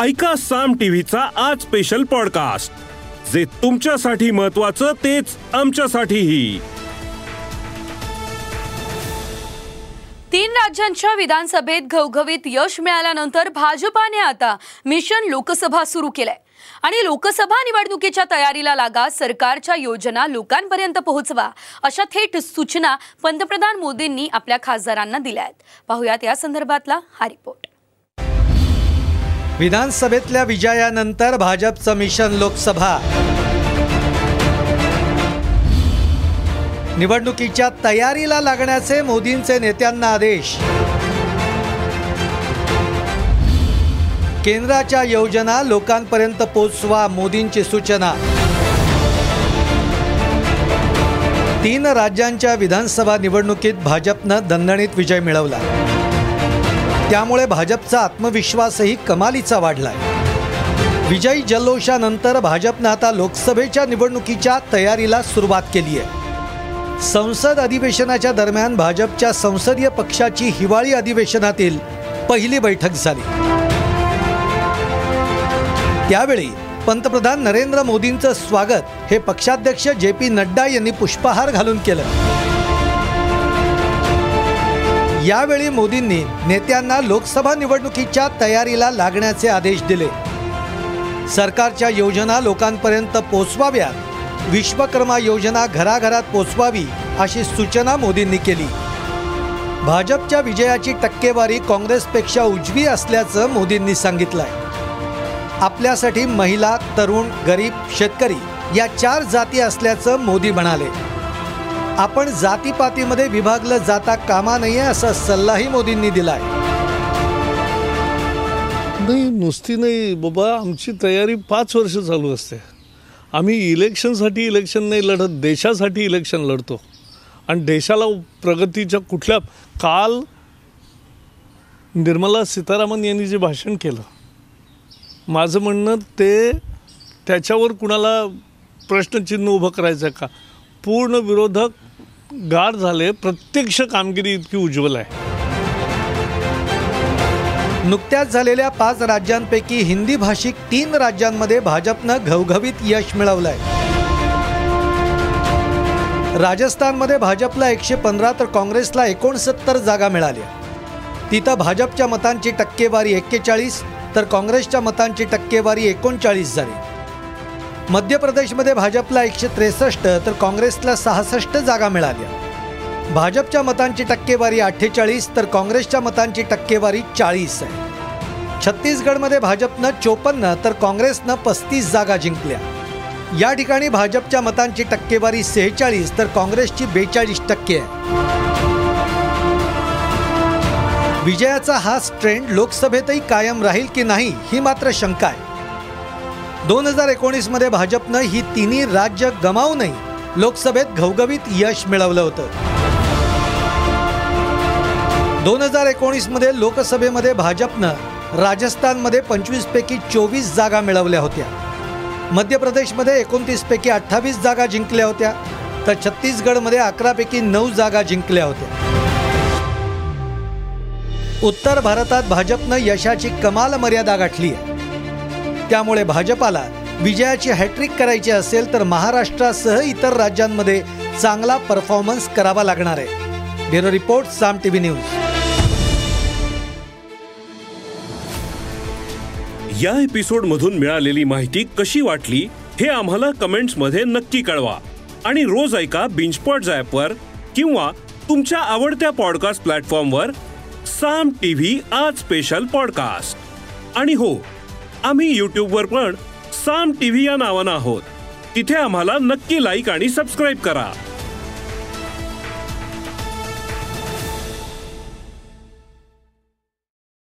ऐका साम टीव्हीचा आज स्पेशल पॉडकास्ट जे तुमच्यासाठी महत्वाचं तेच आमच्यासाठीही. तीन राज्यांच्या विधानसभेत घवघवीत यश मिळाल्यानंतर भाजपाने आता मिशन लोकसभा सुरू केलंय. आणि लोकसभा निवडणुकीच्या तयारीला लागा सरकारच्या योजना लोकांपर्यंत पोहोचवा अशा थेट सूचना पंतप्रधान मोदींनी आपल्या खासदारांना दिल्या आहेत. पाहुयात या संदर्भातला हा रिपोर्ट विधानसभेतल्या विजयानंतर भाजपचं मिशन लोकसभा. निवडणुकीच्या तयारीला लागण्याचे मोदींचे नेत्यांना आदेश. केंद्राच्या योजना लोकांपर्यंत पोचवा मोदींची सूचना. तीन राज्यांच्या विधानसभा निवडणुकीत भाजपनं दणदणीत विजय मिळवला. त्यामुळे भाजपचा आत्मविश्वासही कमालीचा वाढलाय. विजयी जल्लोषानंतर भाजपनं आता लोकसभेच्या निवडणुकीच्या तयारीला सुरुवात केली आहे. संसद अधिवेशनाच्या दरम्यान भाजपच्या संसदीय पक्षाची हिवाळी अधिवेशनातील पहिली बैठक झाली. त्यावेळी पंतप्रधान नरेंद्र मोदींचं स्वागत हे पक्षाध्यक्ष जे पी नड्डा यांनी पुष्पहार घालून केलं. यावेळी मोदींनी नेत्यांना लोकसभा निवडणुकीच्या तयारीला लागण्याचे आदेश दिले. सरकारच्या योजना लोकांपर्यंत पोचवाव्यात विश्वकर्मा योजना घराघरात पोचवावी अशी सूचना मोदींनी केली. भाजपच्या विजयाची टक्केवारी काँग्रेसपेक्षा उजवी असल्याचं मोदींनी सांगितलंय. आपल्यासाठी महिला तरुण गरीब शेतकरी या चार जाती असल्याचं मोदी म्हणाले. आपण जातीपातीमध्ये विभागलं जाता कामा नये असा सल्लाही मोदींनी दिलाय. नाही नुसती नाही बाबा आमची तयारी पाच वर्ष चालू असते. आम्ही इलेक्शनसाठी इलेक्शन नाही लढत देशासाठी इलेक्शन लढतो. आणि देशाला प्रगतीच्या कुठल्या काल निर्मला सीतारामन यांनी जे भाषण केलं माझं म्हणणं ते त्याच्यावर कुणाला प्रश्नचिन्ह उभं करायचं आहे का? पूर्ण विरोधक गाढ झाले. प्रत्यक्ष कामगिरी इतकी उज्ज्वल आहे. नुकत्याच झालेल्या पाच राज्यांपैकी हिंदी भाषिक तीन राज्यांमध्ये भाजपनं घवघवीत यश मिळवलंय. राजस्थानमध्ये भाजपला एकशे पंधरा तर काँग्रेसला एकोणसत्तर जागा मिळाल्या तिथं भाजपच्या मतांची टक्केवारी एक्केचाळीस तर काँग्रेसच्या मतांची टक्केवारी एकोणचाळीस झाली. मध्य प्रदेशमध्ये भाजपला एकशे त्रेसष्ट तर काँग्रेसला सहासष्ट जागा मिळाल्या. भाजपच्या मतांची टक्केवारी अठ्ठेचाळीस तर काँग्रेसच्या मतांची टक्केवारी चाळीस आहे. छत्तीसगडमध्ये भाजपनं चोपन्न तर काँग्रेसनं पस्तीस जागा जिंकल्या. या ठिकाणी भाजपच्या मतांची टक्केवारी सेहेचाळीस तर काँग्रेसची बेचाळीस टक्के आहे. विजयाचा हाच ट्रेंड लोकसभेतही कायम राहील की नाही ही मात्र शंका आहे. दोन हजार एकोणीसमध्ये भाजपनं ही तिन्ही राज्य गमावूनही लोकसभेत घवघवीत यश मिळवलं होतं. दोन हजार एकोणीसमध्ये लोकसभेमध्ये भाजपनं राजस्थानमध्ये पंचवीसपैकी चोवीस जागा मिळवल्या होत्या. मध्य प्रदेशमध्ये एकोणतीसपैकी अठ्ठावीस जागा जिंकल्या होत्या तर छत्तीसगडमध्ये अकरापैकी नऊ जागा जिंकल्या होत्या. उत्तर भारतात भाजपनं यशाची कमाल मर्यादा गाठली आहे. त्यामुळे भाजपाला विजयाची हॅट्रिक करायची असेल तर महाराष्ट्रासह इतर राज्यांमध्ये चांगला परफॉर्मन्स करावा लागणार आहे. Bureau report Saam TV news. या एपिसोड मधून मिळालेली माहिती कशी वाटली हे आम्हाला कमेंट्समध्ये नक्की कळवा. आणि रोज ऐका बिंचपॉट वर किंवा तुमच्या आवडत्या पॉडकास्ट प्लॅटफॉर्मवर साम टीव्ही आज स्पेशल पॉडकास्ट. आणि हो आम्ही वर पण साम टीव्ही या नावानं आहोत. तिथे आम्हाला नक्की लाईक आणि सबस्क्राईब करा.